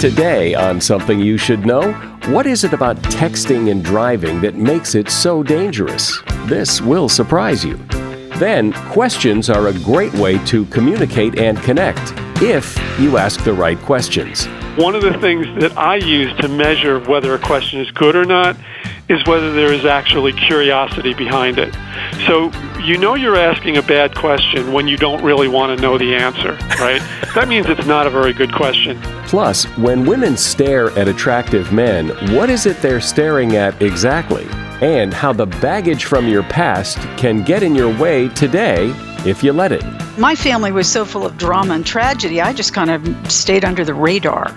Today, on Something You Should Know, what is it about texting and driving that makes it so dangerous? This will surprise you. Then, questions are a great way to communicate and connect if you ask the right questions. One of the things that I use to measure whether a question is good or not is whether there is actually curiosity behind it. So you know you're asking a bad question when you don't really want to know the answer, right? that means it's not a very good question. Plus, when women stare at attractive men, what is it they're staring at exactly? And how the baggage from your past can get in your way today if you let it. My family was so full of drama and tragedy, I just kind of stayed under the radar.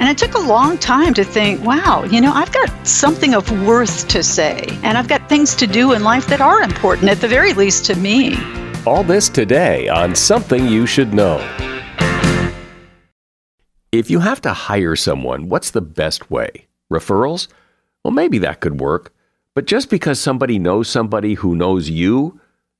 And it took a long time to think, wow, you know, I've got something of worth to say, and I've got things to do in life that are important, at the very least to me. All this today on Something You Should Know. If you have to hire someone, what's the best way? Referrals? Well, maybe that could work. But just because somebody knows somebody who knows you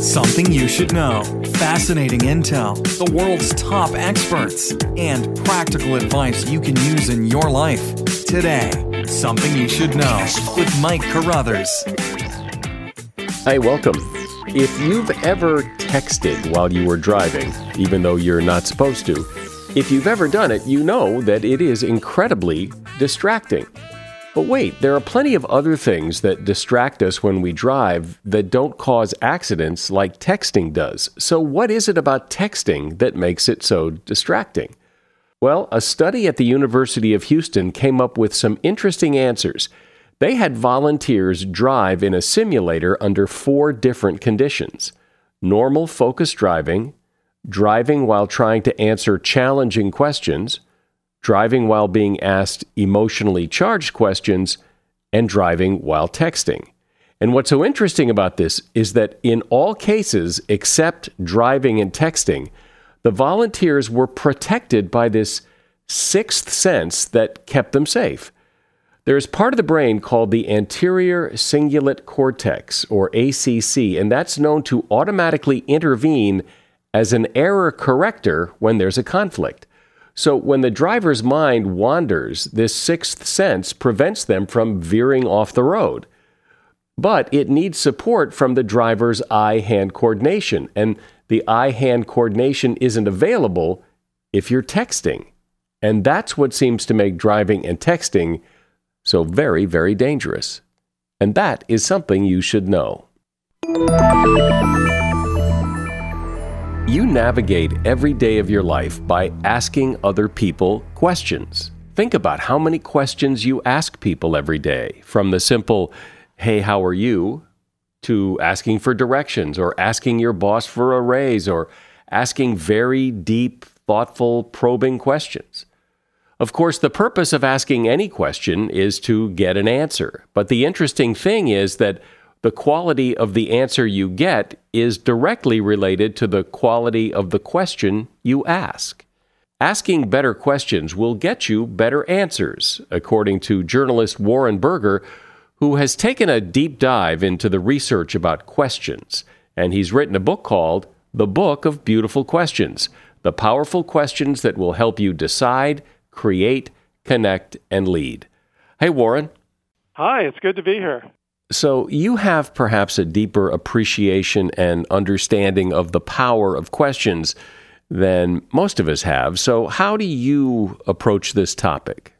Something you should know. Fascinating intel, the world's top experts, and practical advice you can use in your life. Today, Something You Should Know with Mike Carruthers. Hey, welcome. If you've ever texted while you were driving, even though you're not supposed to, if you've ever done it, you know that it is incredibly distracting. But wait, there are plenty of other things that distract us when we drive that don't cause accidents like texting does. So, what is it about texting that makes it so distracting? Well, a study at the University of Houston came up with some interesting answers. They had volunteers drive in a simulator under four different conditions normal focus driving, driving while trying to answer challenging questions, driving while being asked emotionally charged questions, and driving while texting. And what's so interesting about this is that in all cases except driving and texting, the volunteers were protected by this sixth sense that kept them safe. There is part of the brain called the anterior cingulate cortex, or ACC, and that's known to automatically intervene as an error corrector when there's a conflict. So when the driver's mind wanders, this sixth sense prevents them from veering off the road. But it needs support from the driver's eye hand coordination, and the eye hand coordination isn't available if you're texting. And that's what seems to make driving and texting so very, very dangerous. And that is something you should know. You navigate every day of your life by asking other people questions. Think about how many questions you ask people every day, from the simple, hey, how are you? to asking for directions or asking your boss for a raise or asking very deep, thoughtful, probing questions. Of course, the purpose of asking any question is to get an answer. But the interesting thing is that the quality of the answer you get is directly related to the quality of the question you ask. Asking better questions will get you better answers, according to journalist Warren Berger, who has taken a deep dive into the research about questions. And he's written a book called The Book of Beautiful Questions The Powerful Questions That Will Help You Decide, Create, Connect, and Lead. Hey, Warren. Hi, it's good to be here. So, you have perhaps a deeper appreciation and understanding of the power of questions than most of us have. So, how do you approach this topic?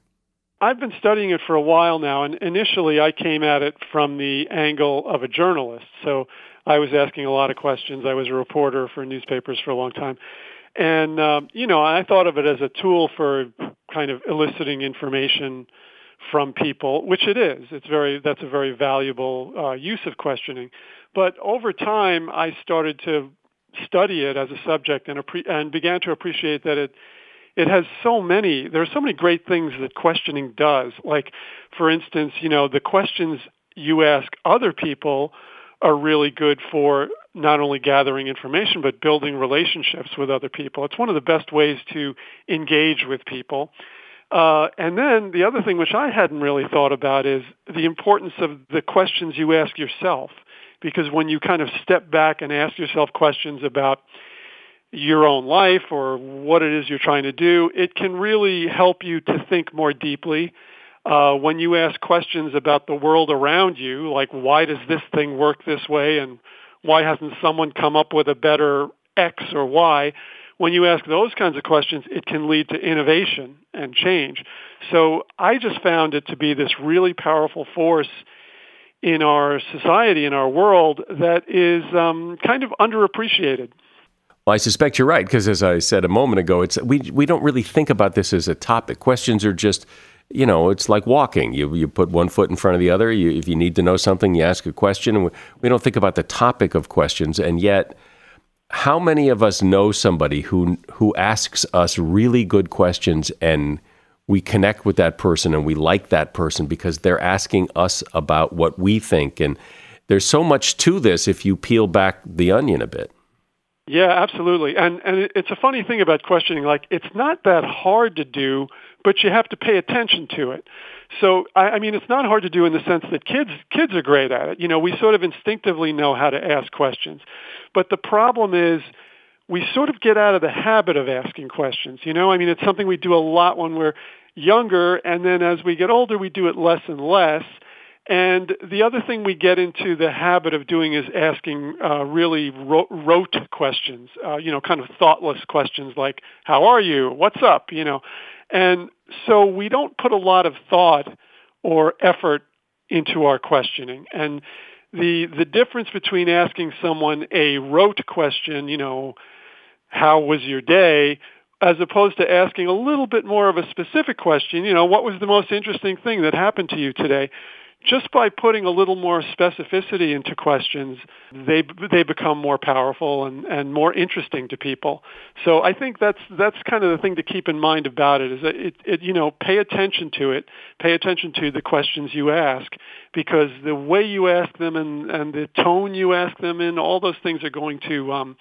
I've been studying it for a while now, and initially I came at it from the angle of a journalist. So, I was asking a lot of questions. I was a reporter for newspapers for a long time. And, um, you know, I thought of it as a tool for kind of eliciting information from people, which it is. It's very that's a very valuable uh, use of questioning. But over time, I started to study it as a subject and, appre- and began to appreciate that it it has so many there are so many great things that questioning does. Like, for instance, you know the questions you ask other people are really good for not only gathering information but building relationships with other people. It's one of the best ways to engage with people. Uh, and then the other thing which I hadn't really thought about is the importance of the questions you ask yourself. Because when you kind of step back and ask yourself questions about your own life or what it is you're trying to do, it can really help you to think more deeply. Uh, when you ask questions about the world around you, like why does this thing work this way and why hasn't someone come up with a better X or Y, when you ask those kinds of questions, it can lead to innovation and change. So I just found it to be this really powerful force in our society, in our world, that is um, kind of underappreciated. Well, I suspect you're right because, as I said a moment ago, it's we we don't really think about this as a topic. Questions are just, you know, it's like walking. You you put one foot in front of the other. You, if you need to know something, you ask a question. We, we don't think about the topic of questions, and yet how many of us know somebody who who asks us really good questions and we connect with that person and we like that person because they're asking us about what we think and there's so much to this if you peel back the onion a bit. Yeah, absolutely. And and it's a funny thing about questioning like it's not that hard to do, but you have to pay attention to it. So I, I mean, it's not hard to do in the sense that kids kids are great at it. You know, we sort of instinctively know how to ask questions, but the problem is we sort of get out of the habit of asking questions. You know, I mean, it's something we do a lot when we're younger, and then as we get older, we do it less and less. And the other thing we get into the habit of doing is asking uh, really rote questions, uh, you know, kind of thoughtless questions like, how are you? What's up? You know, and so we don't put a lot of thought or effort into our questioning. And the the difference between asking someone a rote question, you know, how was your day, as opposed to asking a little bit more of a specific question, you know, what was the most interesting thing that happened to you today? Just by putting a little more specificity into questions, they they become more powerful and, and more interesting to people. So I think that's that's kind of the thing to keep in mind about it is that it, it you know pay attention to it, pay attention to the questions you ask because the way you ask them and and the tone you ask them in, all those things are going to um,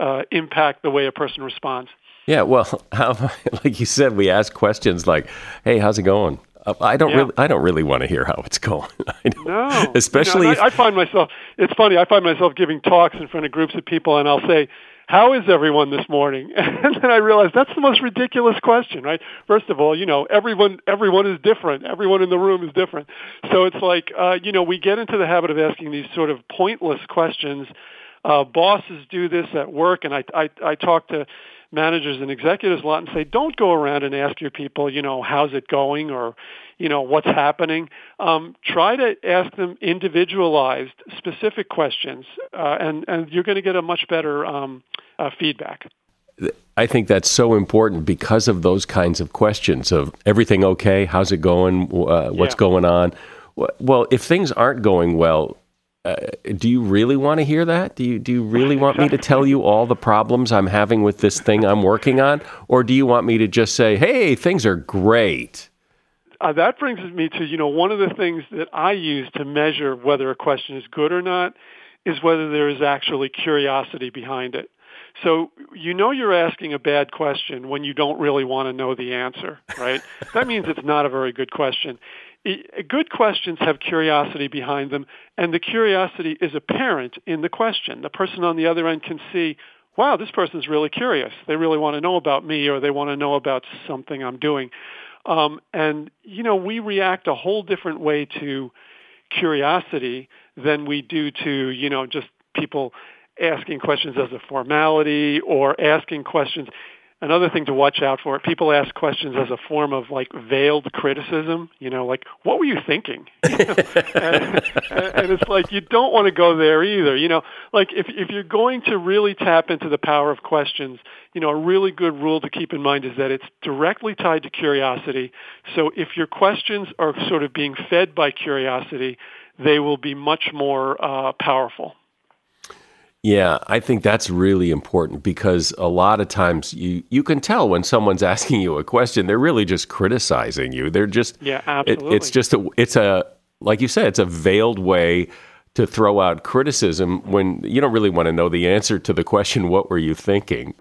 uh, impact the way a person responds. Yeah, well, like you said, we ask questions like, "Hey, how's it going?" I don't yeah. really, I don't really want to hear how it's going. no, especially. You know, I, I find myself. It's funny. I find myself giving talks in front of groups of people, and I'll say, "How is everyone this morning?" And then I realize that's the most ridiculous question, right? First of all, you know, everyone everyone is different. Everyone in the room is different. So it's like, uh, you know, we get into the habit of asking these sort of pointless questions. Uh, bosses do this at work, and I I, I talk to managers and executives a lot and say, don't go around and ask your people, you know, how's it going or, you know, what's happening. Um, try to ask them individualized, specific questions, uh, and and you're going to get a much better um, uh, feedback. I think that's so important because of those kinds of questions of everything okay, how's it going, uh, what's yeah. going on. Well, if things aren't going well, uh, do you really want to hear that? Do you do you really want me to tell you all the problems I'm having with this thing I'm working on, or do you want me to just say, "Hey, things are great"? Uh, that brings me to you know one of the things that I use to measure whether a question is good or not is whether there is actually curiosity behind it. So you know you're asking a bad question when you don't really want to know the answer, right? that means it's not a very good question. Good questions have curiosity behind them, and the curiosity is apparent in the question. The person on the other end can see, wow, this person's really curious. They really want to know about me or they want to know about something I'm doing. Um, and, you know, we react a whole different way to curiosity than we do to, you know, just people asking questions as a formality or asking questions. Another thing to watch out for, people ask questions as a form of like veiled criticism, you know, like, what were you thinking? And, and it's like, you don't want to go there either. You know, like if, if you're going to really tap into the power of questions, you know, a really good rule to keep in mind is that it's directly tied to curiosity. So if your questions are sort of being fed by curiosity, they will be much more uh, powerful. Yeah, I think that's really important because a lot of times you you can tell when someone's asking you a question, they're really just criticizing you. They're just yeah, absolutely. It, it's just a it's a like you said, it's a veiled way to throw out criticism when you don't really want to know the answer to the question. What were you thinking?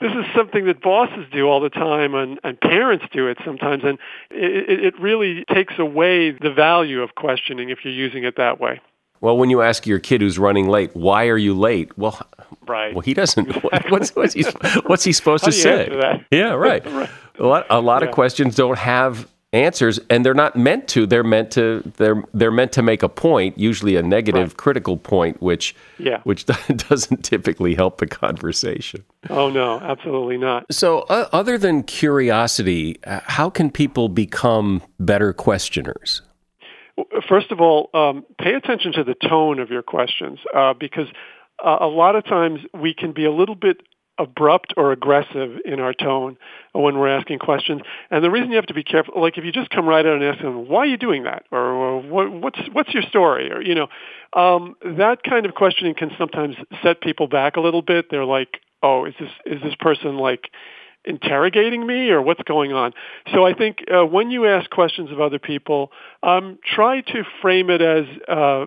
This is something that bosses do all the time, and, and parents do it sometimes, and it, it really takes away the value of questioning if you're using it that way. Well, when you ask your kid who's running late, why are you late? Well, right. Well, he doesn't. What's what's he, what's he supposed to say? Yeah, right. right. A lot, a lot yeah. of questions don't have answers, and they're not meant to. They're meant to. They're they're meant to make a point, usually a negative, right. critical point, which yeah. which doesn't typically help the conversation. Oh no, absolutely not. So, uh, other than curiosity, uh, how can people become better questioners? First of all, um, pay attention to the tone of your questions uh, because uh, a lot of times we can be a little bit abrupt or aggressive in our tone when we're asking questions. And the reason you have to be careful, like if you just come right out and ask them, "Why are you doing that?" or, or "What's what's your story?" or you know, um, that kind of questioning can sometimes set people back a little bit. They're like, "Oh, is this is this person like?" Interrogating me or what's going on. So I think uh, when you ask questions of other people, um, try to frame it as uh,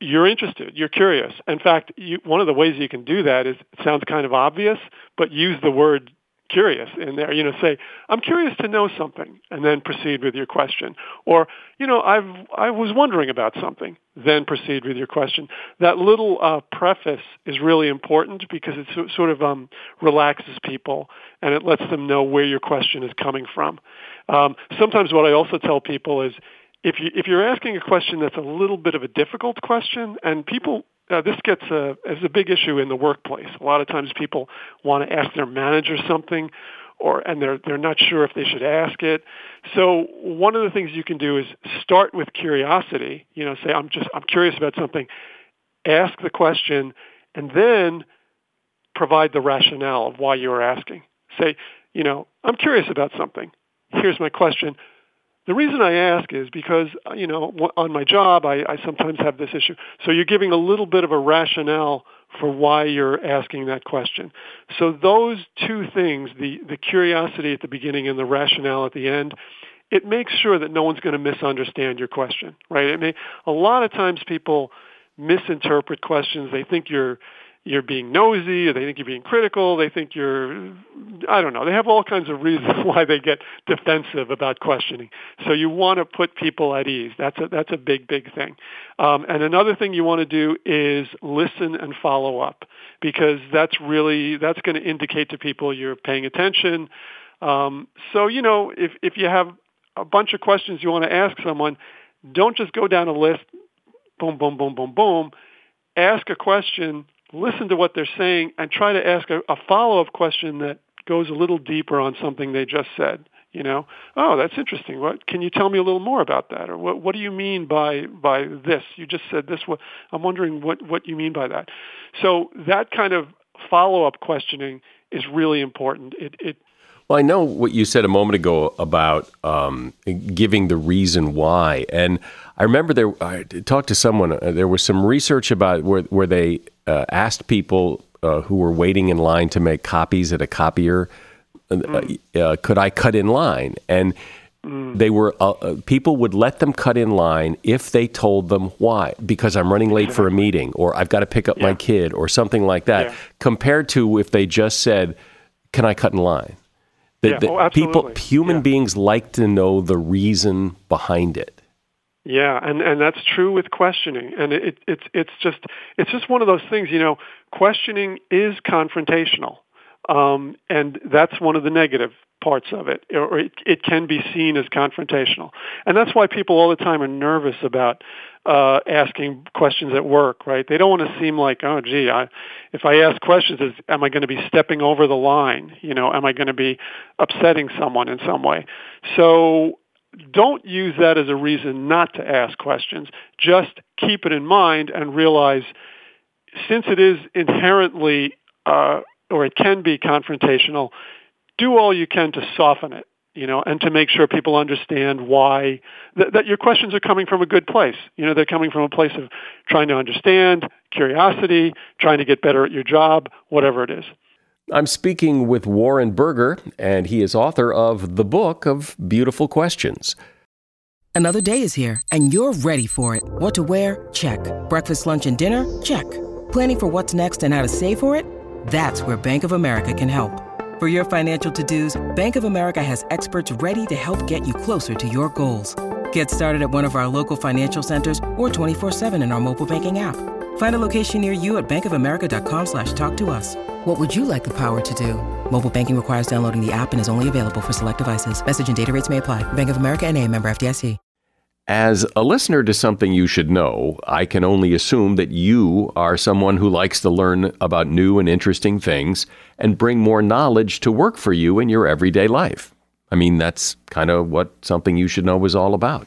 you're interested, you're curious. In fact, you, one of the ways you can do that is it sounds kind of obvious, but use the word curious in there. You know, say, I'm curious to know something, and then proceed with your question. Or, you know, I've I was wondering about something, then proceed with your question. That little uh, preface is really important because it sort of um, relaxes people and it lets them know where your question is coming from. Um, sometimes what I also tell people is if you if you're asking a question that's a little bit of a difficult question, and people uh, this gets a, as a big issue in the workplace. A lot of times people want to ask their manager something or and they're they're not sure if they should ask it. So one of the things you can do is start with curiosity, you know, say I'm just I'm curious about something. Ask the question and then provide the rationale of why you are asking. Say, you know, I'm curious about something. Here's my question the reason I ask is because, uh, you know, on my job, I, I sometimes have this issue. So you're giving a little bit of a rationale for why you're asking that question. So those two things, the, the curiosity at the beginning and the rationale at the end, it makes sure that no one's going to misunderstand your question, right? I mean, a lot of times people misinterpret questions. They think you're you're being nosy or they think you're being critical. They think you're, I don't know. They have all kinds of reasons why they get defensive about questioning. So you want to put people at ease. That's a, that's a big, big thing. Um, and another thing you want to do is listen and follow up because that's really, that's going to indicate to people you're paying attention. Um, so, you know, if, if you have a bunch of questions you want to ask someone, don't just go down a list, boom, boom, boom, boom, boom. Ask a question listen to what they're saying and try to ask a, a follow-up question that goes a little deeper on something they just said. You know, oh, that's interesting. What can you tell me a little more about that? Or what, what do you mean by by this? You just said this. What I'm wondering what what you mean by that. So that kind of follow-up questioning is really important. It it Well, I know what you said a moment ago about um, giving the reason why, and I remember there. I talked to someone. Uh, there was some research about where where they uh, asked people uh, who were waiting in line to make copies at a copier, mm. could I cut in line? And mm. they were people would let them cut in line if they told them why, because I'm running late for a meeting, or I've got to pick up yeah. my kid, or something like that. Yeah. Compared to if they just said, "Can I cut in line?" The, yeah. oh, people, human beings like to know the reason behind it. Yeah, and and that's true with questioning, and it, it's it's just it's just one of those things. You know, questioning is confrontational, um, and that's one of the negative parts of it, or it, it can be seen as confrontational, and that's why people all the time are nervous about uh, asking questions at work, right? They don't want to seem like, oh, gee, I, if I ask questions, is, am I going to be stepping over the line? You know, am I going to be upsetting someone in some way? So don't use that as a reason not to ask questions. Just keep it in mind and realize, since it is inherently, uh, or it can be confrontational, do all you can to soften it you know, and to make sure people understand why th- that your questions are coming from a good place. You know, they're coming from a place of trying to understand, curiosity, trying to get better at your job, whatever it is. I'm speaking with Warren Berger, and he is author of The Book of Beautiful Questions. Another day is here, and you're ready for it. What to wear? Check. Breakfast, lunch, and dinner? Check. Planning for what's next and how to save for it? That's where Bank of America can help. For your financial to-dos, Bank of America has experts ready to help get you closer to your goals. Get started at one of our local financial centers or 24-7 in our mobile banking app. Find a location near you at bankofamerica.com slash talk to us. What would you like the power to do? Mobile banking requires downloading the app and is only available for select devices. Message and data rates may apply. Bank of America and a member FDIC. As a listener to something you should know, I can only assume that you are someone who likes to learn about new and interesting things and bring more knowledge to work for you in your everyday life. I mean, that's kind of what something you should know is all about.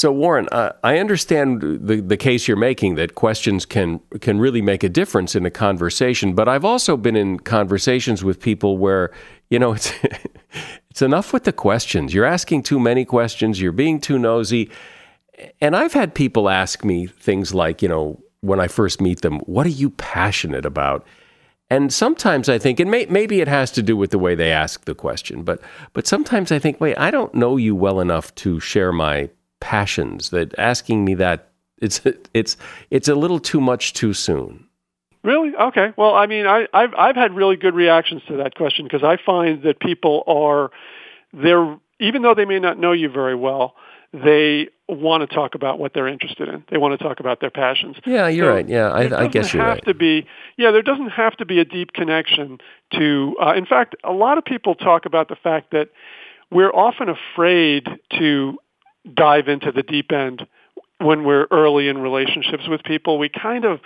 So, Warren, uh, I understand the, the case you're making that questions can, can really make a difference in a conversation, but I've also been in conversations with people where, you know, it's, it's enough with the questions. You're asking too many questions, you're being too nosy. And I've had people ask me things like, you know, when I first meet them, what are you passionate about? And sometimes I think, and may, maybe it has to do with the way they ask the question, but but sometimes I think, wait, I don't know you well enough to share my passions. That asking me that it's it's it's a little too much too soon. Really? Okay. Well, I mean, I, I've I've had really good reactions to that question because I find that people are they're even though they may not know you very well, they want to talk about what they're interested in. They want to talk about their passions. Yeah, you're so right. Yeah, I, I guess you're have right. To be, yeah, there doesn't have to be a deep connection to. Uh, in fact, a lot of people talk about the fact that we're often afraid to dive into the deep end when we're early in relationships with people. We kind of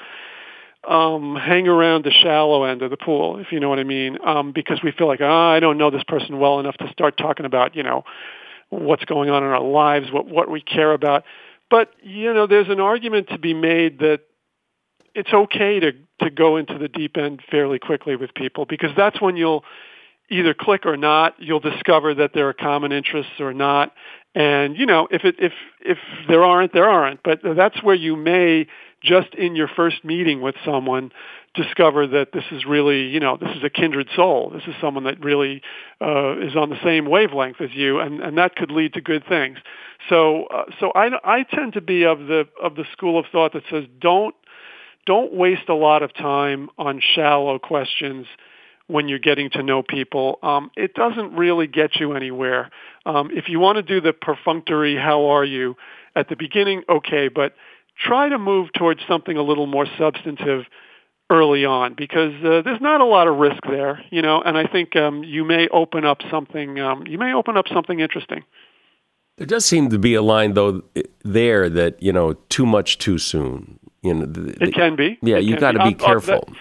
um, hang around the shallow end of the pool, if you know what I mean, um, because we feel like, oh, I don't know this person well enough to start talking about, you know, what's going on in our lives, what what we care about. But you know, there's an argument to be made that it's okay to to go into the deep end fairly quickly with people because that's when you'll either click or not. You'll discover that there are common interests or not. And you know, if it if if there aren't, there aren't. But that's where you may just in your first meeting with someone discover that this is really, you know, this is a kindred soul. This is someone that really uh, is on the same wavelength as you, and, and that could lead to good things. So, uh, so I, I tend to be of the of the school of thought that says don't don't waste a lot of time on shallow questions when you're getting to know people. Um, it doesn't really get you anywhere. Um, if you want to do the perfunctory, how are you, at the beginning, okay, but try to move towards something a little more substantive early on because uh, there's not a lot of risk there, you know, and I think um, you may open up something, um, you may open up something interesting. There does seem to be a line though there that you know too much too soon. You know, the, it can be. Yeah, you've got to be, be careful. that,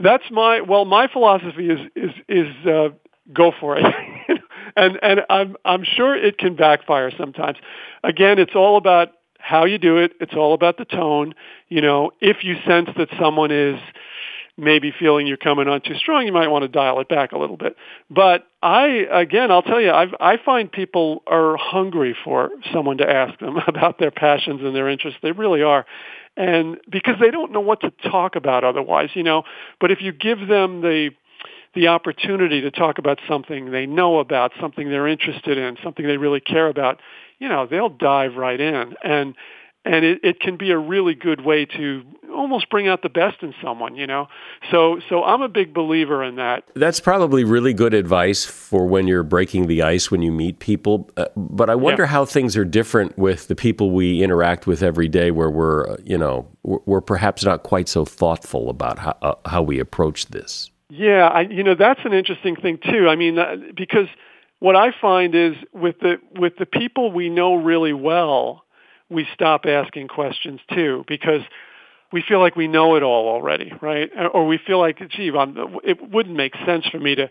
that's my well. My philosophy is is is uh, go for it, and and I'm I'm sure it can backfire sometimes. Again, it's all about how you do it. It's all about the tone. You know, if you sense that someone is maybe feeling you're coming on too strong, you might want to dial it back a little bit. But I, again, I'll tell you, I've, I find people are hungry for someone to ask them about their passions and their interests. They really are. And because they don't know what to talk about otherwise, you know, but if you give them the, the opportunity to talk about something they know about, something they're interested in, something they really care about, you know, they'll dive right in. And and it, it can be a really good way to almost bring out the best in someone, you know. So so I'm a big believer in that. That's probably really good advice for when you're breaking the ice when you meet people. Uh, but I wonder yeah. how things are different with the people we interact with every day, where we're uh, you know we're, we're, perhaps not quite so thoughtful about how uh, how we approach this. Yeah, I, you know that's an interesting thing too. I mean, uh, because what I find is with the with the people we know really well we stop asking questions too because we feel like we know it all already, right? Or we feel like, gee, I'm, it wouldn't make sense for me to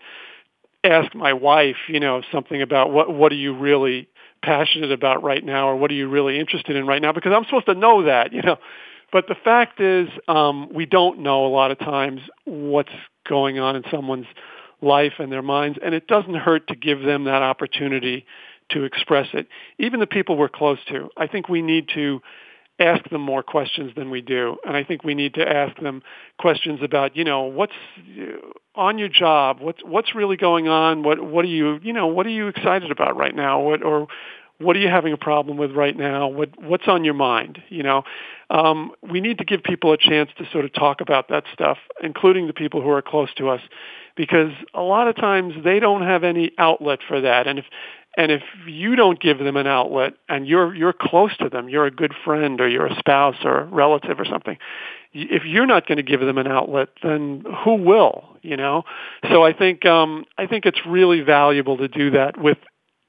ask my wife, you know, something about what what are you really passionate about right now, or what are you really interested in right now, because I'm supposed to know that, you know. But the fact is, um, we don't know a lot of times what's going on in someone's life and their minds, and it doesn't hurt to give them that opportunity to express it. Even the people we're close to, I think we need to ask them more questions than we do. And I think we need to ask them questions about, you know, what's on your job? What's what's really going on? What what are you, you know, what are you excited about right now? What or what are you having a problem with right now? What what's on your mind? You know, um, we need to give people a chance to sort of talk about that stuff, including the people who are close to us, because a lot of times they don't have any outlet for that. And if and if you don't give them an outlet and you're you're close to them, you're a good friend or you're a spouse or a relative or something, if you're not going to give them an outlet, then who will? You know. So I think um, I think it's really valuable to do that with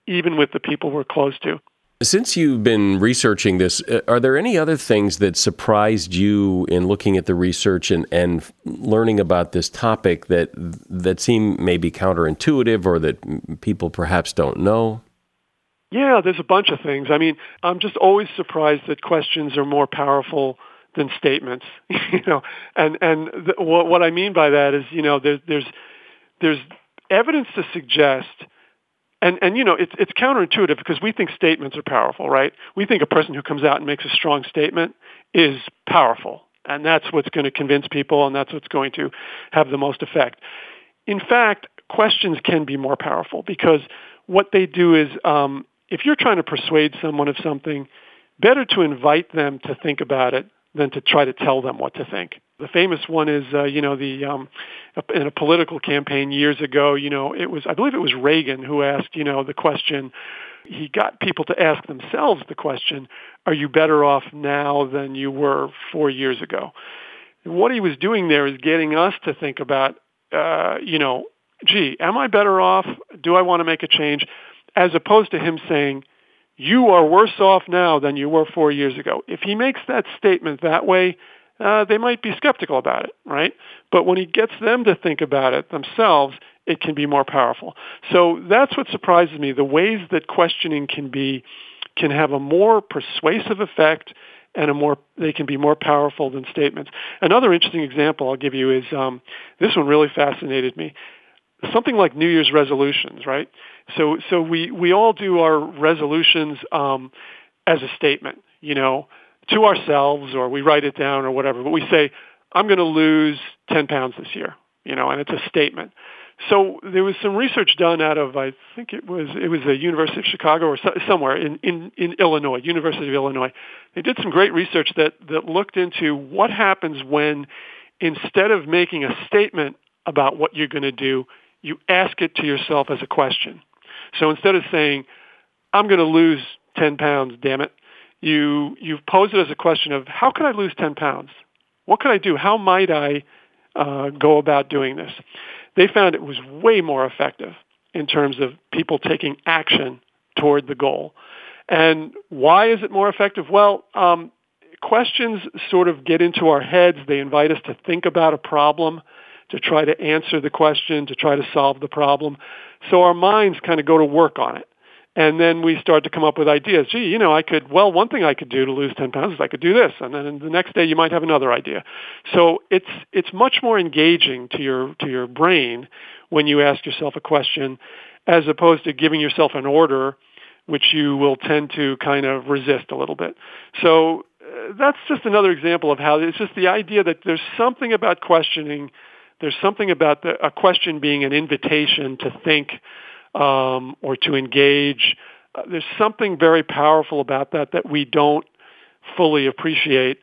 even with the people we're close to. Since you've been researching this, uh, are there any other things that surprised you in looking at the research and, and learning about this topic that that seem maybe counterintuitive or that people perhaps don't know? Yeah, there's a bunch of things. I mean, I'm just always surprised that questions are more powerful than statements. you know, and and the, what, what I mean by that is, you know, there, there's there's evidence to suggest and and you know it's it's counterintuitive because we think statements are powerful, right? We think a person who comes out and makes a strong statement is powerful, and that's what's going to convince people, and that's what's going to have the most effect. In fact, questions can be more powerful because what they do is, um, if you're trying to persuade someone of something, better to invite them to think about it than to try to tell them what to think. The famous one is, uh, you know, the um, in a political campaign years ago. You know, it was I believe it was Reagan who asked, you know, the question. He got people to ask themselves the question, "Are you better off now than you were four years ago?" And what he was doing there is getting us to think about, uh, you know, gee, am I better off? Do I want to make a change? As opposed to him saying, you are worse off now than you were four years ago. If he makes that statement that way, uh, they might be skeptical about it, right? But when he gets them to think about it themselves, it can be more powerful. So that's what surprises me, the ways that questioning can be, can have a more persuasive effect and a more, they can be more powerful than statements. Another interesting example I'll give you is, um, this one really fascinated me. Something like New Year's resolutions, right? So, so we, we all do our resolutions um, as a statement, you know, to ourselves or we write it down or whatever, but we say, I'm going to lose 10 pounds this year, you know, and it's a statement. so there was some research done out of I think it was it was the University of Chicago or so, somewhere in, in in Illinois, University of Illinois. They did some great research that that looked into what happens when instead of making a statement about what you're going to do, you ask it to yourself as a question. So instead of saying, "I'm going to lose 10 pounds, damn it," you you pose it as a question of how could I lose 10 pounds? What could I do? How might I uh, go about doing this? They found it was way more effective in terms of people taking action toward the goal. And why is it more effective? Well, um, questions sort of get into our heads. They invite us to think about a problem, to try to answer the question, to try to solve the problem. So our minds kind of go to work on it. And then we start to come up with ideas. Gee, you know, I could, well, one thing I could do to lose 10 pounds is I could do this. And then the next day you might have another idea. So it's, it's much more engaging to your, to your brain when you ask yourself a question as opposed to giving yourself an order which you will tend to kind of resist a little bit. So uh, that's just another example of how it's just the idea that there's something about questioning, there's something about the, a question being an invitation to think um, or to engage. Uh, there's something very powerful about that that we don't fully appreciate.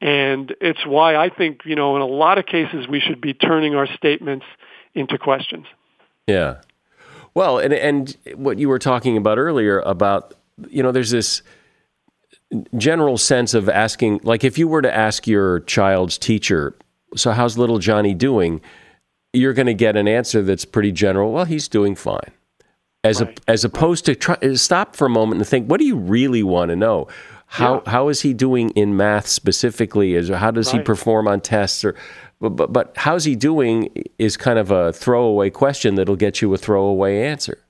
And it's why I think, you know, in a lot of cases we should be turning our statements into questions. Yeah. Well, and and what you were talking about earlier about, you know, there's this general sense of asking like if you were to ask your child's teacher, so how's little Johnny doing? You're going to get an answer that's pretty general. Well, he's doing fine as right. a, as opposed to try, stop for a moment and think, what do you really want to know? How yeah. how is he doing in math specifically? Is how does right. he perform on tests? Or but, but but how's he doing is kind of a throwaway question that'll get you a throwaway answer.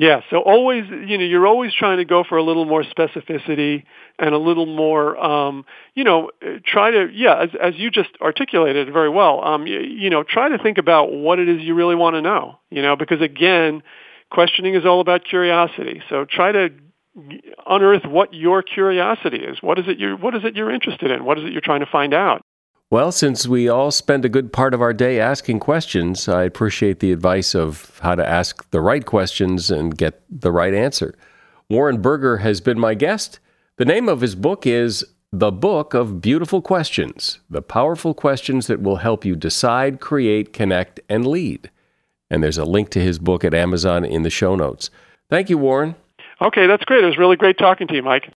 Yeah, so always, you know, you're always trying to go for a little more specificity and a little more, um, you know, try to, yeah, as, as you just articulated very well, um, you, you know, try to think about what it is you really want to know, you know, because again, questioning is all about curiosity. So try to unearth what your curiosity is. What is it you what is it you're interested in? What is it you're trying to find out? Well, since we all spend a good part of our day asking questions, I appreciate the advice of how to ask the right questions and get the right answer. Warren Berger has been my guest. The name of his book is The Book of Beautiful Questions The Powerful Questions That Will Help You Decide, Create, Connect, and Lead. And there's a link to his book at Amazon in the show notes. Thank you, Warren. Okay, that's great. It was really great talking to you, Mike.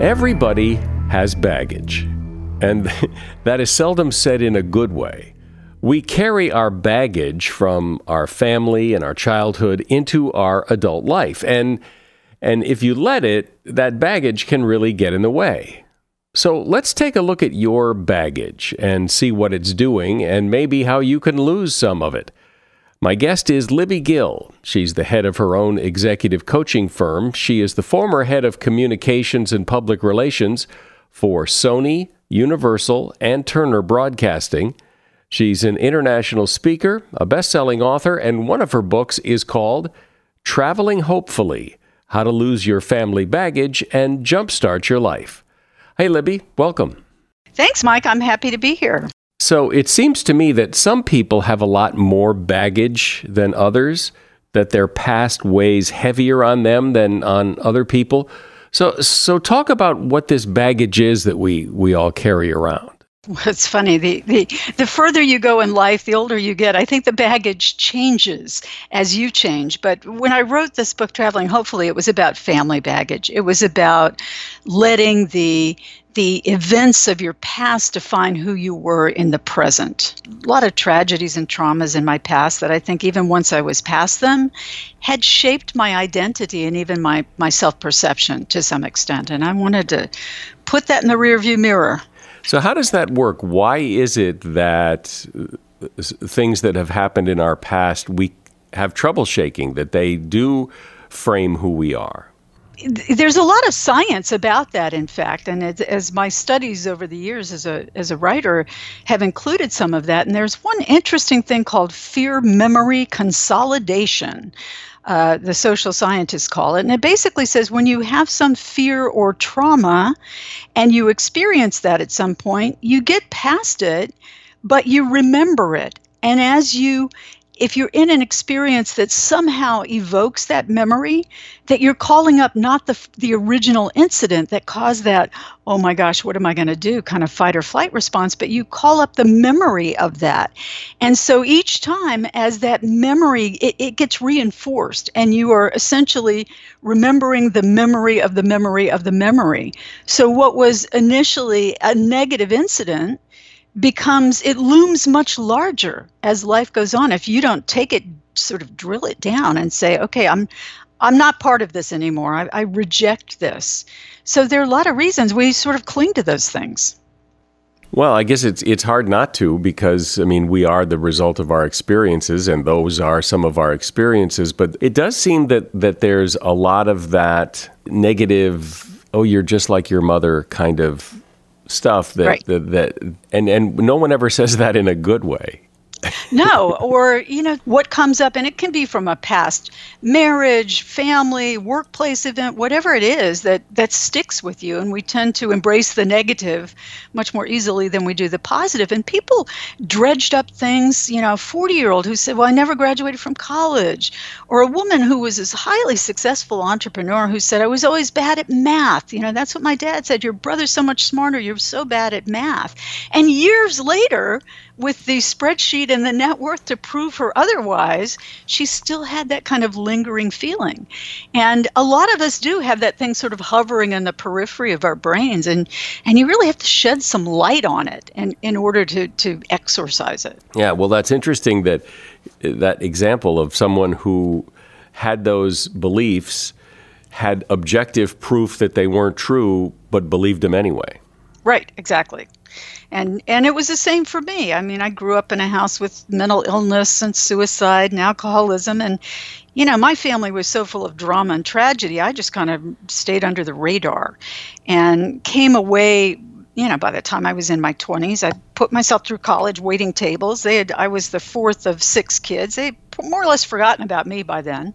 Everybody has baggage, and that is seldom said in a good way. We carry our baggage from our family and our childhood into our adult life, and and if you let it, that baggage can really get in the way. So let's take a look at your baggage and see what it's doing and maybe how you can lose some of it. My guest is Libby Gill. She's the head of her own executive coaching firm. She is the former head of communications and public relations for Sony, Universal, and Turner Broadcasting. She's an international speaker, a best selling author, and one of her books is called Traveling Hopefully How to Lose Your Family Baggage and Jumpstart Your Life. Hey, Libby, welcome. Thanks, Mike. I'm happy to be here. So it seems to me that some people have a lot more baggage than others, that their past weighs heavier on them than on other people. So, so talk about what this baggage is that we, we all carry around. Well, it's funny. The, the the further you go in life, the older you get. I think the baggage changes as you change. But when I wrote this book, Traveling Hopefully, it was about family baggage. It was about letting the the events of your past define who you were in the present. A lot of tragedies and traumas in my past that I think even once I was past them had shaped my identity and even my, my self perception to some extent. And I wanted to put that in the rearview mirror so, how does that work? Why is it that uh, things that have happened in our past we have trouble shaking, that they do frame who we are? There's a lot of science about that, in fact, and as my studies over the years as a as a writer have included some of that. And there's one interesting thing called fear memory consolidation, uh, the social scientists call it. And it basically says when you have some fear or trauma and you experience that at some point, you get past it, but you remember it. And as you if you're in an experience that somehow evokes that memory, that you're calling up not the the original incident that caused that, oh my gosh, what am I going to do kind of fight or flight response, but you call up the memory of that. And so each time as that memory it, it gets reinforced and you are essentially remembering the memory of the memory of the memory. So what was initially a negative incident becomes it looms much larger as life goes on. If you don't take it sort of drill it down and say okay i'm i'm not part of this anymore. I, I reject this. So there are a lot of reasons we sort of cling to those things. Well, I guess it's it's hard not to because I mean we are the result of our experiences and those are some of our experiences. But it does seem that that there's a lot of that negative oh you're just like your mother kind of stuff that, right. that, that and and no one ever says that in a good way no, or you know what comes up, and it can be from a past marriage, family, workplace event, whatever it is that that sticks with you, and we tend to embrace the negative much more easily than we do the positive. And people dredged up things, you know, a forty-year-old who said, "Well, I never graduated from college," or a woman who was this highly successful entrepreneur who said, "I was always bad at math." You know, that's what my dad said. Your brother's so much smarter. You're so bad at math. And years later, with the spreadsheet and the net worth to prove her otherwise, she still had that kind of lingering feeling. And a lot of us do have that thing sort of hovering in the periphery of our brains and and you really have to shed some light on it and in order to to exorcise it. Yeah, well that's interesting that that example of someone who had those beliefs had objective proof that they weren't true but believed them anyway. Right, exactly and and it was the same for me. I mean i grew up in a house with mental illness and suicide and alcoholism. And you know my family was so full of drama and tragedy i just kind of stayed under the radar and came away you know, by the time I was in my 20s, I put myself through college waiting tables. They had, I was the fourth of six kids. They more or less forgotten about me by then.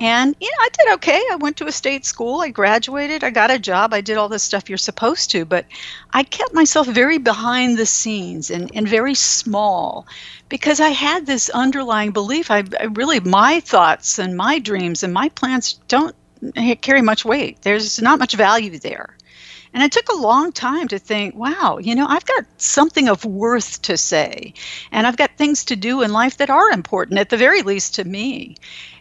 And, you know, I did okay. I went to a state school. I graduated. I got a job. I did all the stuff you're supposed to. But I kept myself very behind the scenes and, and very small because I had this underlying belief. I, I really, my thoughts and my dreams and my plans don't carry much weight. There's not much value there. And it took a long time to think, wow, you know, I've got something of worth to say. And I've got things to do in life that are important, at the very least to me.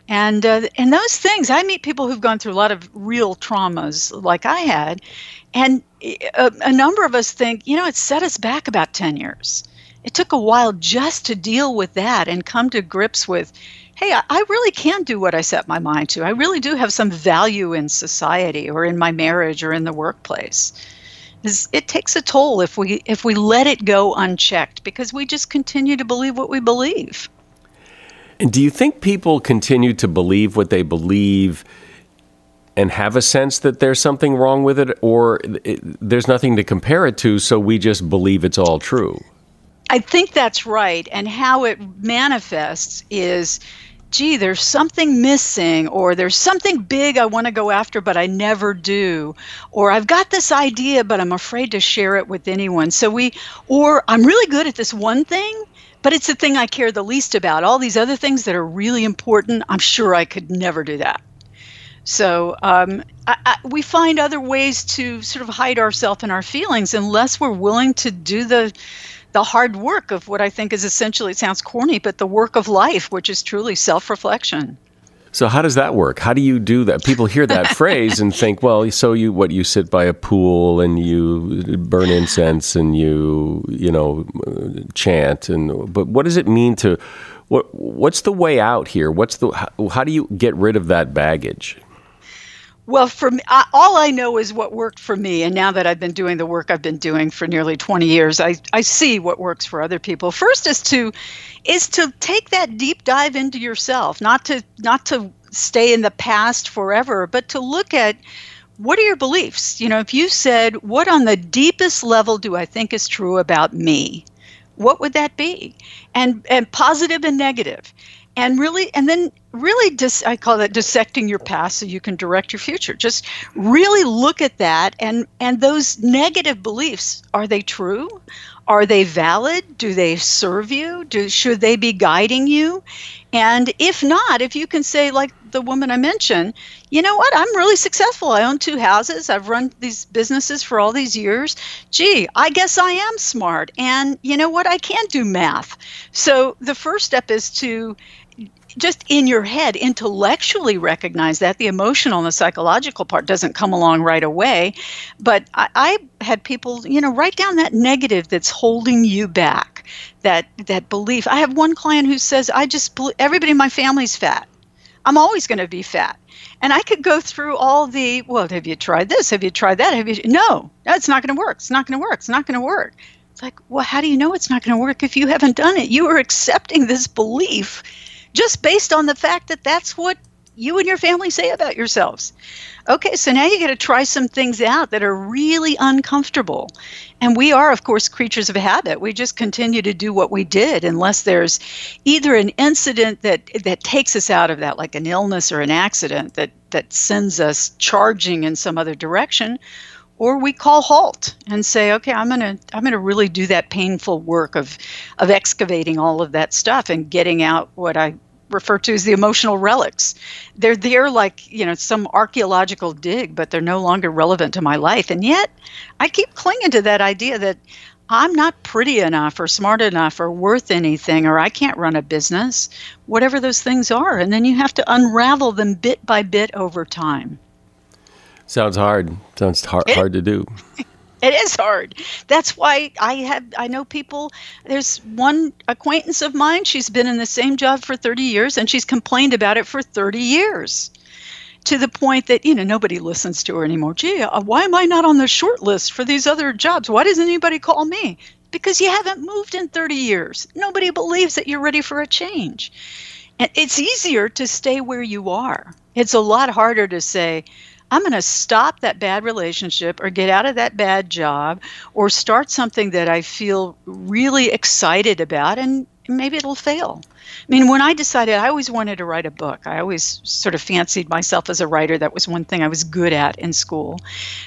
And, uh, and those things, I meet people who've gone through a lot of real traumas like I had. And a, uh, a number of us think, you know, it set us back about 10 years. It took a while just to deal with that and come to grips with, hey, I really can do what I set my mind to. I really do have some value in society or in my marriage or in the workplace. It takes a toll if we if we let it go unchecked because we just continue to believe what we believe. And do you think people continue to believe what they believe and have a sense that there's something wrong with it, or it, there's nothing to compare it to, so we just believe it's all true? I think that's right. And how it manifests is gee, there's something missing, or there's something big I want to go after, but I never do, or I've got this idea, but I'm afraid to share it with anyone. So we, or I'm really good at this one thing, but it's the thing I care the least about. All these other things that are really important, I'm sure I could never do that. So um, I, I, we find other ways to sort of hide ourselves and our feelings unless we're willing to do the the hard work of what I think is essentially, it sounds corny, but the work of life, which is truly self reflection. So how does that work? How do you do that? People hear that phrase and think, well, so you what you sit by a pool and you burn incense and you you know chant and but what does it mean to what what's the way out here? What's the how, how do you get rid of that baggage? Well, for me, I, all I know is what worked for me, and now that I've been doing the work I've been doing for nearly 20 years, I, I see what works for other people. First is to is to take that deep dive into yourself, not to not to stay in the past forever, but to look at what are your beliefs. You know, if you said, "What on the deepest level do I think is true about me?" What would that be? And and positive and negative and really and then really dis- I call that dissecting your past so you can direct your future. Just really look at that and and those negative beliefs are they true? Are they valid? Do they serve you? Do should they be guiding you? And if not, if you can say like the woman I mentioned, you know what? I'm really successful. I own two houses. I've run these businesses for all these years. Gee, I guess I am smart. And you know what? I can do math. So the first step is to just in your head intellectually recognize that. The emotional and the psychological part doesn't come along right away. But I, I, had people you know write down that negative that's holding you back that that belief. I have one client who says i just everybody in my family's fat. I'm always going to be fat. And i could go through all the well have you tried this? Have you tried that? Have you no it's not going to work. It's not going to work. It's not going to work. It's like well how do you know it's not going to work if you haven't done it? You are accepting this belief just based on the fact that that's what you and your family say about yourselves. Okay, so now you got to try some things out that are really uncomfortable. And we are, of course, creatures of habit. We just continue to do what we did unless there's either an incident that that takes us out of that, like an illness or an accident that that sends us charging in some other direction, or we call halt and say, okay, I'm gonna I'm gonna really do that painful work of of excavating all of that stuff and getting out what I refer to as the emotional relics. They're there like, you know, some archaeological dig, but they're no longer relevant to my life. And yet I keep clinging to that idea that I'm not pretty enough or smart enough or worth anything or I can't run a business, whatever those things are. And then you have to unravel them bit by bit over time. Sounds hard. Sounds hard, it, hard to do. It is hard. That's why I have I know people there's one acquaintance of mine, she's been in the same job for 30 years and she's complained about it for 30 years. To the point that, you know, nobody listens to her anymore. Gee, uh, why am I not on the short list for these other jobs? Why doesn't anybody call me? Because you haven't moved in 30 years. Nobody believes that you're ready for a change. And it's easier to stay where you are. It's a lot harder to say, I'm going to stop that bad relationship or get out of that bad job or start something that I feel really excited about and maybe it'll fail. I mean, when I decided I always wanted to write a book, I always sort of fancied myself as a writer. That was one thing I was good at in school.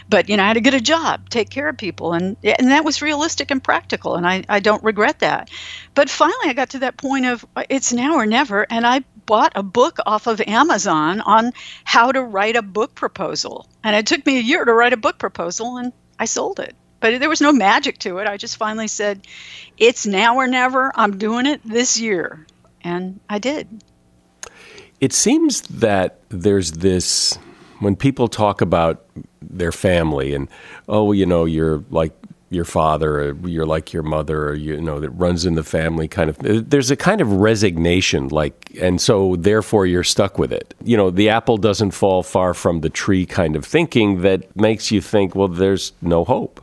But, you know, I had to get a job, take care of people, and, and that was realistic and practical, and I, I don't regret that. But finally, I got to that point of uh, it's now or never, and I bought a book off of Amazon on how to write a book proposal. And it took me a year to write a book proposal, and I sold it. But there was no magic to it. I just finally said, it's now or never. I'm doing it this year. And I did. It seems that there's this when people talk about their family and oh you know you're like your father or you're like your mother or you know that runs in the family kind of there's a kind of resignation like and so therefore you're stuck with it. You know the apple doesn't fall far from the tree kind of thinking that makes you think well there's no hope.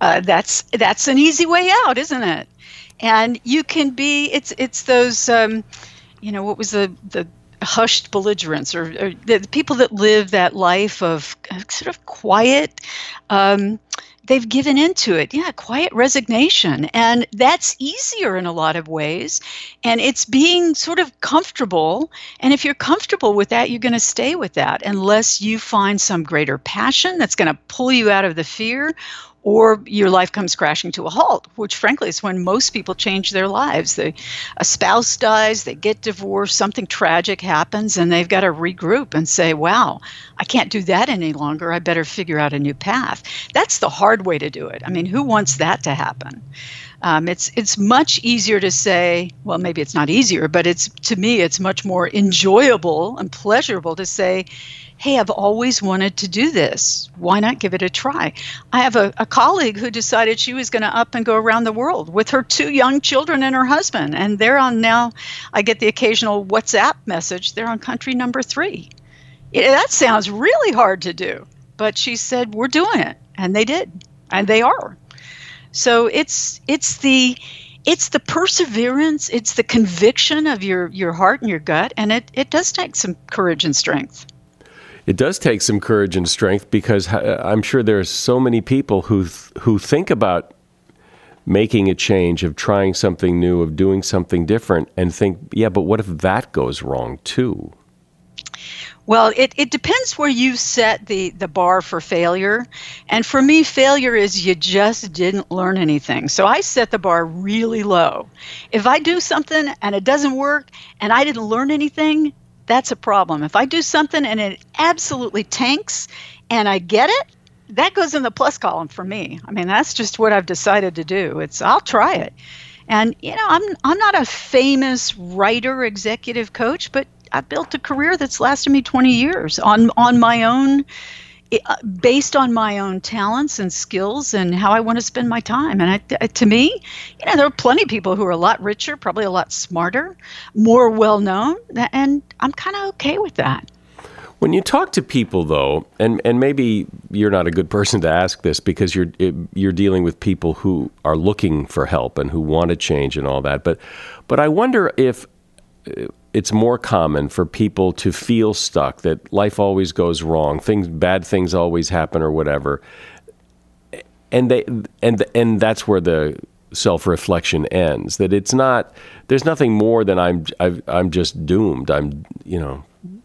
Uh, that's that's an easy way out isn't it? And you can be it's it's those um, you know what was the the hushed belligerents or, or the people that live that life of sort of quiet um, they've given into it. Yeah, quiet resignation. And that's easier in a lot of ways. And it's being sort of comfortable. And if you're comfortable with that, you're going to stay with that unless you find some greater passion that's going to pull you out of the fear or your life comes crashing to a halt, which frankly is when most people change their lives. They, a spouse dies, they get divorced, something tragic happens, and they've got to regroup and say, wow, I can't do that any longer. I better figure out a new path. That's the hard way to do it. I mean, who wants that to happen? Um, it's it's much easier to say, well, maybe it's not easier, but it's to me, it's much more enjoyable and pleasurable to say, hey, I've always wanted to do this. Why not give it a try? I have a, a colleague who decided she was going to up and go around the world with her two young children and her husband. And they're on now, I get the occasional WhatsApp message, they're on country number three. It, that sounds really hard to do. But she said, we're doing it. And they did. And they are. So it's it's the it's the perseverance, it's the conviction of your, your heart and your gut, and it, it does take some courage and strength it does take some courage and strength because uh, I'm sure there's so many people who th- who think about making a change, of trying something new, of doing something different, and think, yeah, but what if that goes wrong too? Well, it, it depends where you set the, the bar for failure. And for me, failure is you just didn't learn anything. So I set the bar really low. If I do something and it doesn't work and I didn't learn anything, that's a problem. If I do something and it absolutely tanks and I get it, that goes in the plus column for me. I mean, that's just what I've decided to do. It's I'll try it. And you know, I'm I'm not a famous writer, executive coach, but I've built a career that's lasted me 20 years on on my own eh, uh, based on my own talents and skills and how I want to spend my time. And I, to me, you know, there are plenty of people who are a lot richer, probably a lot smarter, more well known, and I'm kind of okay with that. When you talk to people, though, and, and maybe you're not a good person to ask this because you're eh, you're dealing with people who are looking for help and who want to change and all that, but but I wonder if eh, it's more common for people to feel stuck that life always goes wrong things bad things always happen or whatever. And they and and that's where the self-reflection ends that it's not there's nothing more than i'm i am just doomed. I'm you know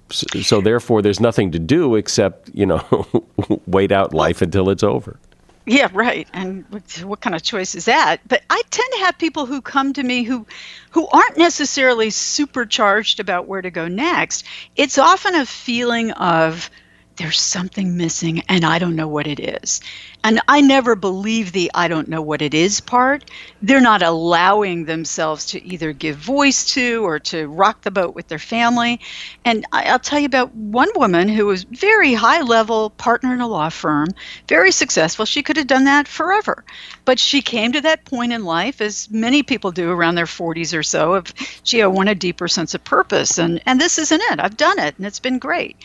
so, so therefore there's nothing to do except you know wait out life until it's over yeah, right. And what kind of choice is that? But I tend to have people who come to me who who aren't necessarily supercharged about where to go next. It's often a feeling of there's something missing and I don't know what it is. And I never believe the I don't know what it is part. They're not allowing themselves to either give voice to or to rock the boat with their family. And I, will tell you about one woman who was very high level partner in a law firm, very successful. She could have done that forever. But she came to that point in life, as many people do around their 40s or so, of, gee, I want a deeper sense of purpose. And, and this isn't it. I've done it and it's been great.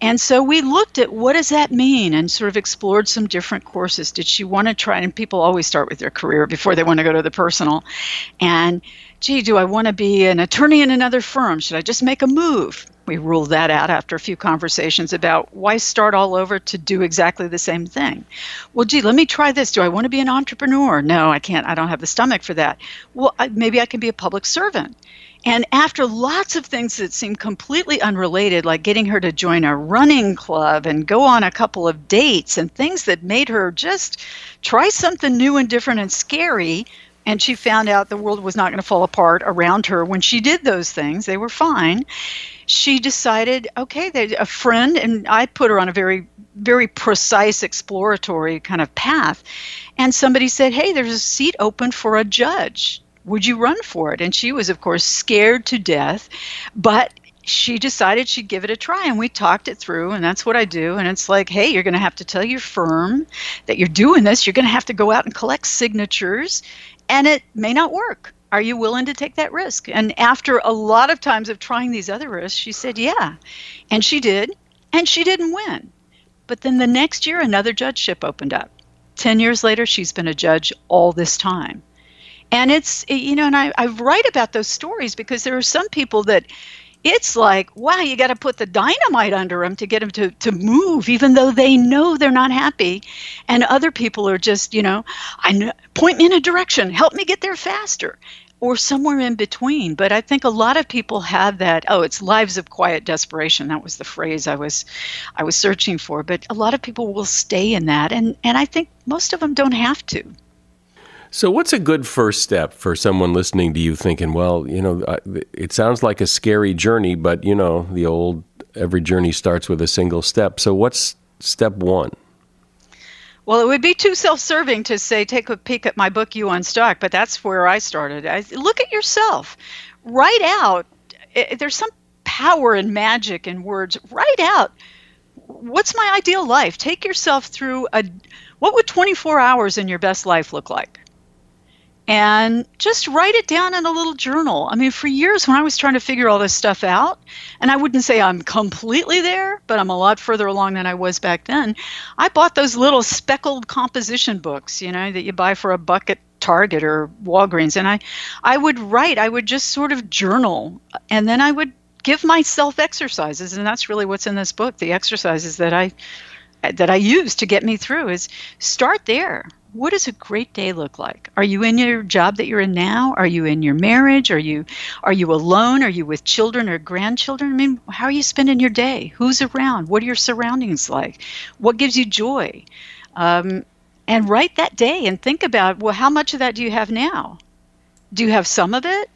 And so we looked at what does that mean and sort of explored some different courses. Did she want to try? And people always start with their career before they want to go to the personal. And gee, do I want to be an attorney in another firm? Should I just make a move? We ruled that out after a few conversations about why start all over to do exactly the same thing. Well, gee, let me try this. Do I want to be an entrepreneur? No, I can't. I don't have the stomach for that. Well, I, maybe I can be a public servant. And after lots of things that seemed completely unrelated, like getting her to join a running club and go on a couple of dates and things that made her just try something new and different and scary, and she found out the world was not going to fall apart around her when she did those things, they were fine. She decided, okay, a friend, and I put her on a very, very precise exploratory kind of path. And somebody said, hey, there's a seat open for a judge would you run for it? And she was, of course, scared to death, but she decided she'd give it a try and we talked it through and that's what i do and it's like hey you're going to have to tell your firm that you're doing this. You're going to have to go out and collect signatures and it may not work. Are you willing to take that risk? And after a lot of times of trying these other risks she said yeah. And she did and she didn't win. But then the next year another judgeship opened up. 10 years later she's been a judge all this time and it's you know and I, I write about those stories because there are some people that it's like wow you got to put the dynamite under them to get them to, to move even though they know they're not happy. And other people are just you know i know, point me in a direction help me get there faster or somewhere in between. But i think a lot of people have that oh it's lives of quiet desperation. That was the phrase i was i was searching for. But a lot of people will stay in that and and i think most of them don't have to so, what's a good first step for someone listening to you thinking, well, you know, uh, it sounds like a scary journey, but, you know, the old every journey starts with a single step. So, what's step one? Well, it would be too self serving to say, take a peek at my book, You Unstuck, but that's where I started. I, look at yourself, write out. It, there's some power and magic in words. Write out what's my ideal life? Take yourself through a what would 24 hours in your best life look like? And just write it down in a little journal. I mean, for years when I was trying to figure all this stuff out, and I wouldn't say I'm completely there, but I'm a lot further along than I was back then. I bought those little speckled composition books, you know, that you buy for a buck at Target or Walgreens, and I, I would write. I would just sort of journal, and then I would give myself exercises, and that's really what's in this book. The exercises that I that I use to get me through is start there what does a great day look like? Are you in your job that you're in now? Are you in your marriage? Are you are you alone? Are you with children or grandchildren? I mean, how are you spending your day? Who's around? What are your surroundings like? What gives you joy? Um, and write that day and think about well, how much of that do you have now? Do you have some of it?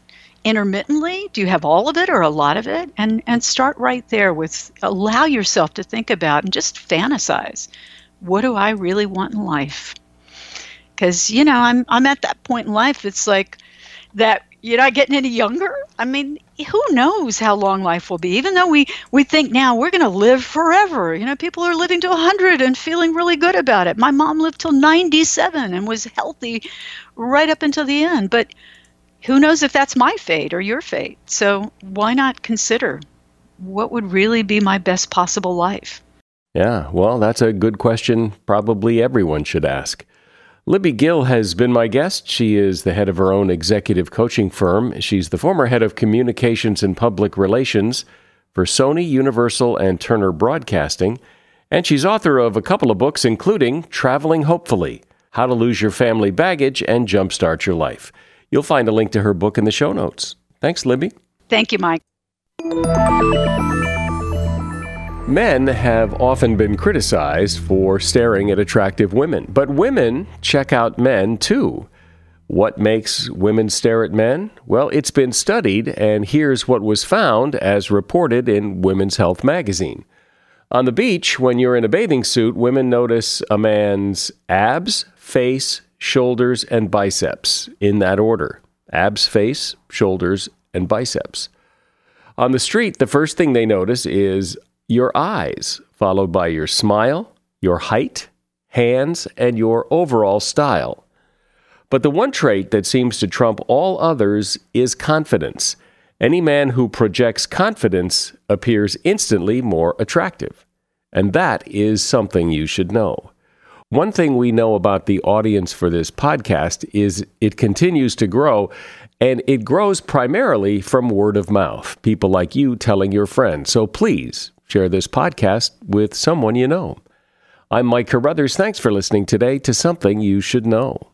intermittently do you have all of it or a lot of it and and start right there with allow yourself to think about and just fantasize what do i really want in life because you know I'm I'm at that point in life. It's like that you're not getting any younger. I mean, who knows how long life will be? Even though we we think now we're going to live forever. You know, people are living to 100 and feeling really good about it. My mom lived till 97 and was healthy right up until the end. But who knows if that's my fate or your fate? So why not consider what would really be my best possible life? Yeah, well, that's a good question. Probably everyone should ask. Libby Gill has been my guest. She is the head of her own executive coaching firm. She's the former head of communications and public relations for Sony, Universal, and Turner Broadcasting. And she's author of a couple of books, including Traveling Hopefully How to Lose Your Family Baggage and Jumpstart Your Life. You'll find a link to her book in the show notes. Thanks, Libby. Thank you, Mike. Men have often been criticized for staring at attractive women, but women check out men too. What makes women stare at men? Well, it's been studied, and here's what was found as reported in Women's Health magazine. On the beach, when you're in a bathing suit, women notice a man's abs, face, shoulders, and biceps in that order abs, face, shoulders, and biceps. On the street, the first thing they notice is your eyes, followed by your smile, your height, hands, and your overall style. But the one trait that seems to trump all others is confidence. Any man who projects confidence appears instantly more attractive. And that is something you should know. One thing we know about the audience for this podcast is it continues to grow, and it grows primarily from word of mouth, people like you telling your friends. So please Share this podcast with someone you know. I'm Mike Carruthers. Thanks for listening today to Something You Should Know.